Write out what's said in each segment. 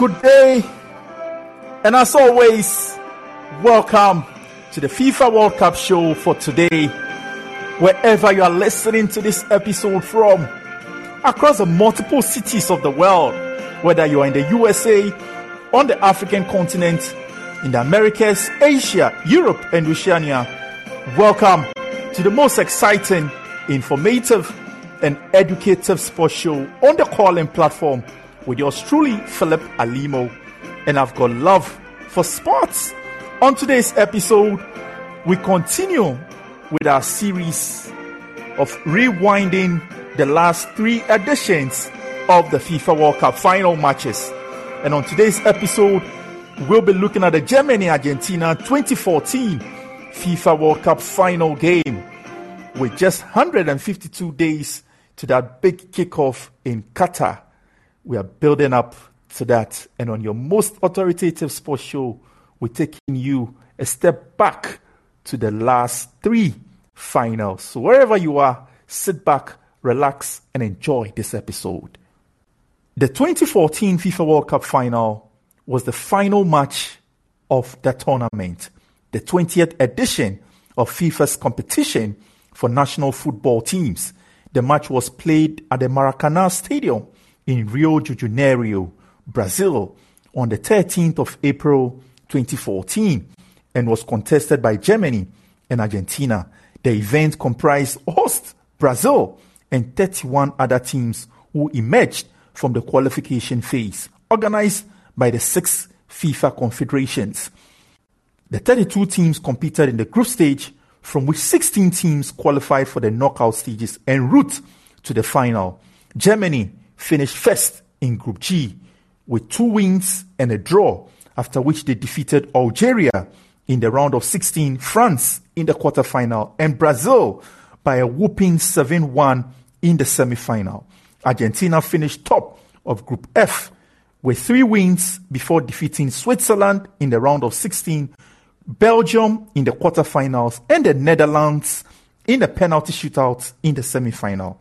Good day, and as always, welcome to the FIFA World Cup show for today. Wherever you are listening to this episode from, across the multiple cities of the world, whether you are in the USA, on the African continent, in the Americas, Asia, Europe, and Oceania, welcome to the most exciting, informative, and educative sports show on the Callin platform with yours truly, Philip Alimo. And I've got love for sports. On today's episode, we continue with our series of rewinding the last three editions of the FIFA World Cup final matches. And on today's episode, we'll be looking at the Germany Argentina 2014 FIFA World Cup final game with just 152 days to that big kickoff in Qatar. We are building up to that. And on your most authoritative sports show, we're taking you a step back to the last three finals. So wherever you are, sit back, relax, and enjoy this episode. The 2014 FIFA World Cup final was the final match of the tournament, the 20th edition of FIFA's competition for national football teams. The match was played at the Maracanã Stadium in Rio de Janeiro, Brazil, on the 13th of April 2014 and was contested by Germany and Argentina. The event comprised host Brazil and 31 other teams who emerged from the qualification phase, organized by the six FIFA confederations. The 32 teams competed in the group stage from which 16 teams qualified for the knockout stages en route to the final. Germany finished first in Group G with two wins and a draw, after which they defeated Algeria in the round of 16, France in the quarterfinal, and Brazil by a whooping 7 1 in the semi-final. Argentina finished top of Group F with three wins before defeating Switzerland in the round of 16 Belgium in the quarterfinals, and the Netherlands in the penalty shootout in the semi final.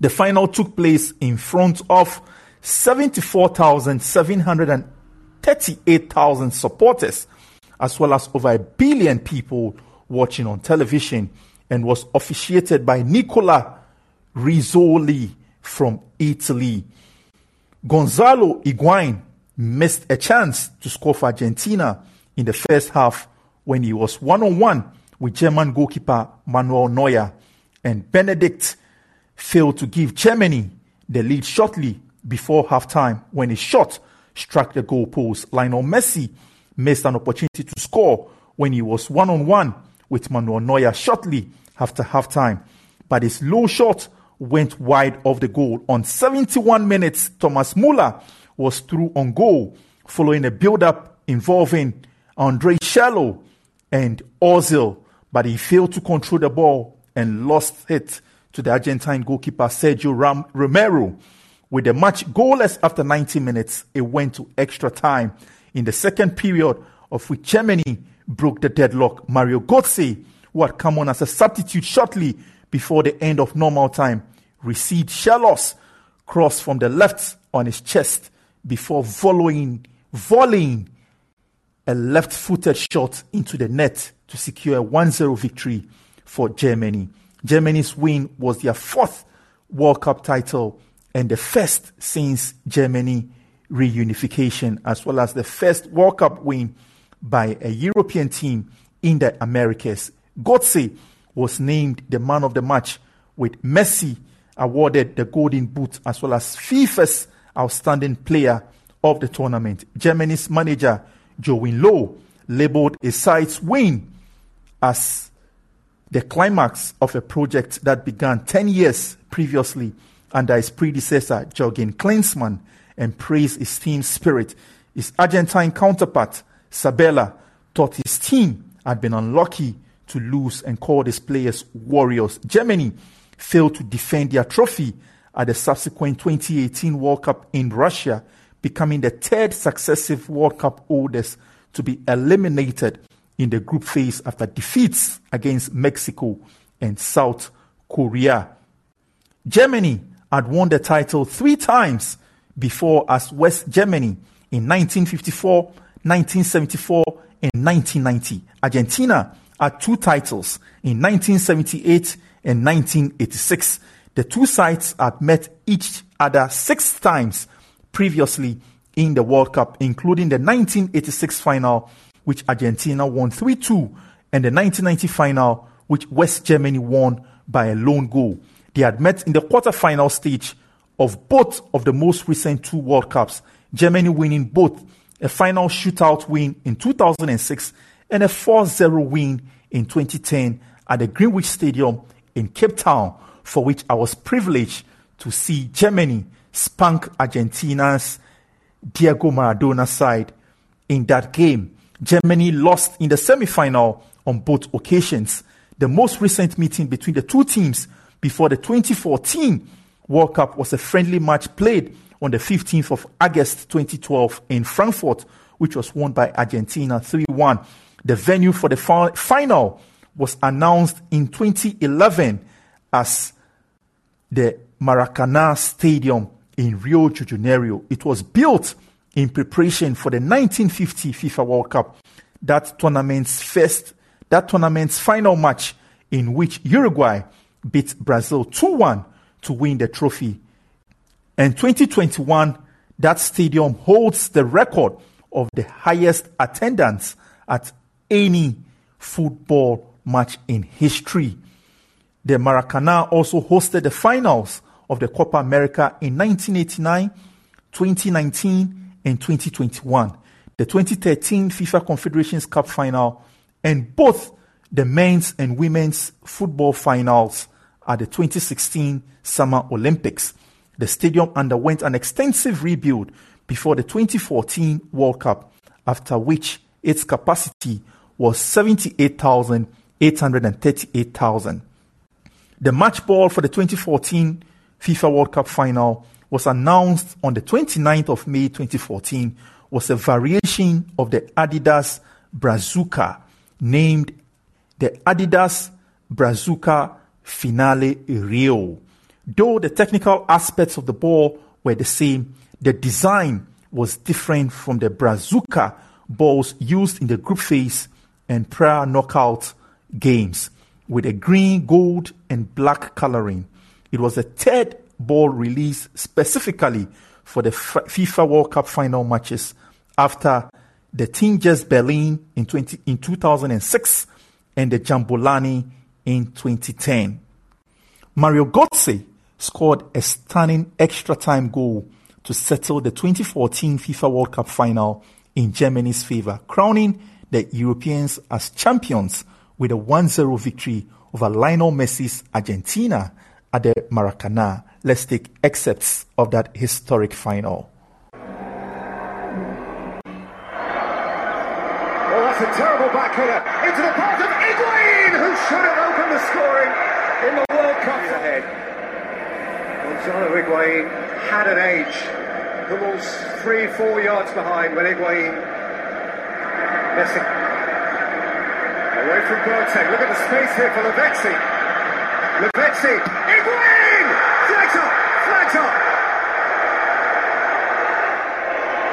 The final took place in front of 74,738,000 supporters, as well as over a billion people watching on television, and was officiated by Nicola Rizzoli from Italy. Gonzalo Higuain missed a chance to score for Argentina in the first half when he was one on one with German goalkeeper Manuel Neuer, and Benedict failed to give Germany the lead shortly before halftime when a shot struck the goalpost. Lionel Messi missed an opportunity to score when he was one on one with Manuel Neuer shortly after halftime, but his low shot went wide of the goal. On 71 minutes, Thomas Muller was through on goal following a build up involving Andre Schürrle and Ozil, but he failed to control the ball and lost it to the Argentine goalkeeper Sergio Ram- Romero. With the match goalless after 90 minutes, it went to extra time. In the second period, of which Germany broke the deadlock, Mario Götze, who had come on as a substitute shortly before the end of normal time, received Schürrle's cross from the left on his chest before volleying, volleying a left footed shot into the net to secure a 1 0 victory for Germany. Germany's win was their fourth World Cup title and the first since Germany reunification, as well as the first World Cup win by a European team in the Americas. Götze was named the man of the match, with Messi awarded the Golden Boot as well as FIFA's outstanding player of the tournament. Germany's manager Joachim Low labeled a side's win as the climax of a project that began 10 years previously under his predecessor, Jurgen Klinsmann, and praised his team's spirit. His Argentine counterpart, Sabella, thought his team had been unlucky to lose and called his players warriors. Germany failed to defend their trophy at the subsequent 2018 World Cup in Russia becoming the third successive World Cup holders to be eliminated in the group phase after defeats against Mexico and South Korea. Germany had won the title three times before as West Germany in 1954, 1974, and 1990. Argentina had two titles in 1978 and 1986. The two sides had met each other six times previously in the World Cup, including the 1986 final, which Argentina won 3 2, and the 1990 final, which West Germany won by a lone goal. They had met in the quarter-final stage of both of the most recent two World Cups, Germany winning both a final shootout win in 2006 and a 4-0 win in 2010 at the Green Point Stadium in Cape Town, for which I was privileged to see Germany spank Argentina's Diego Maradona side in that game. Germany lost in the semi-final on both occasions. The most recent meeting between the two teams before the 2014 World Cup was a friendly match played on the 15th of August 2012 in Frankfurt, which was won by Argentina 3 1. The venue for the final was announced in 2011 as the Maracana Stadium in Rio de Janeiro. It was built in preparation for the 1950 FIFA World Cup, that tournament's first, that tournament's final match in which Uruguay beat Brazil 2-1 to win the trophy. And 2021, that stadium holds the record of the highest attendance at any football match in history. The Maracana also hosted the finals of the Copa America in 1989, 2019, and 2021, the 2013 FIFA Confederations Cup final, and both the men's and women's football finals at the 2016 Summer Olympics. The stadium underwent an extensive rebuild before the 2014 World Cup, after which its capacity was 78,838,000. The match ball for the 2014 FIFA World Cup final was announced on the 29th of May 2014 was a variation of the Adidas Brazuca named the Adidas Brazuca Finale Rio. Though the technical aspects of the ball were the same, the design was different from the Brazuca balls used in the group phase and prior knockout games with a green, gold, and black coloring. It was the third ball released specifically for the FIFA World Cup final matches after the Teamgeist Berlin in, 20, in 2006 and the Jabulani in 2010. Mario Götze scored a stunning extra time goal to settle the 2014 FIFA World Cup final in Germany's favor, crowning the Europeans as champions with a 1-0 victory over Lionel Messi's Argentina at the Maracana. Let's take excerpts of that historic final. Well, that's a terrible back header into the path of Higuain, who should have opened the scoring in the World Cup ahead. Gonzalo Higuain had an age. Hummels three, four yards behind when Higuain missing. Away from Boateng. Look at the space here for Lavezzi. Lavezzi. Higuain!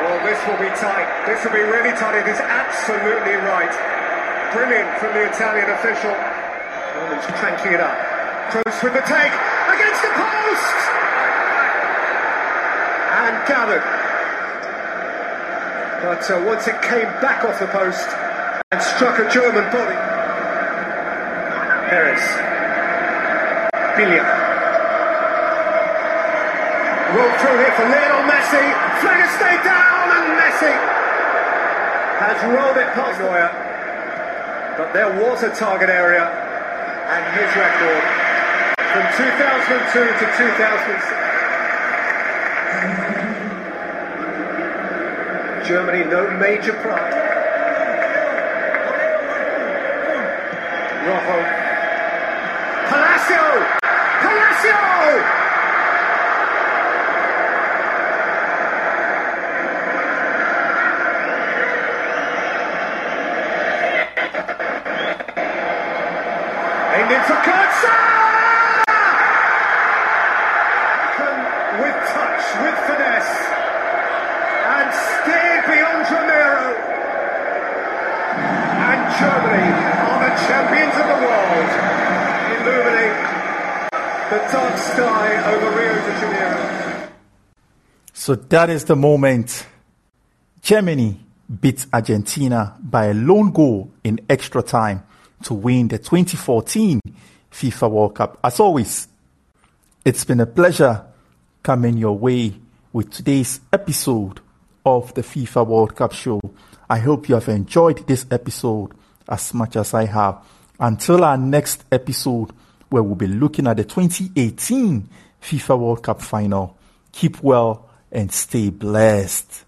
Well, this will be tight. This will be really tight. It is absolutely right. Brilliant from the Italian official. Romans cranking it up. Kroos with the take against the post! And gathered. But uh, once it came back off the post and struck a German body. Perez. Biglia. Rolled through here for Lionel Messi. Flag stay down and Messi has rolled it past Neuer. But there was a target area and his record from 2002 to 2006. Germany, no major pride. Rojo. Lined in for Götze! With touch, with finesse, and stayed beyond Romero. And Germany are the champions of the world, illuminating the dark sky over Rio de Janeiro. So that is the moment. Germany beats Argentina by a lone goal in extra time to win the 2014 FIFA World Cup. As always, it's been a pleasure coming your way with today's episode of the FIFA World Cup show. I hope you have enjoyed this episode as much as I have. Until our next episode, where we'll be looking at the 2018 FIFA World Cup final, keep well and stay blessed.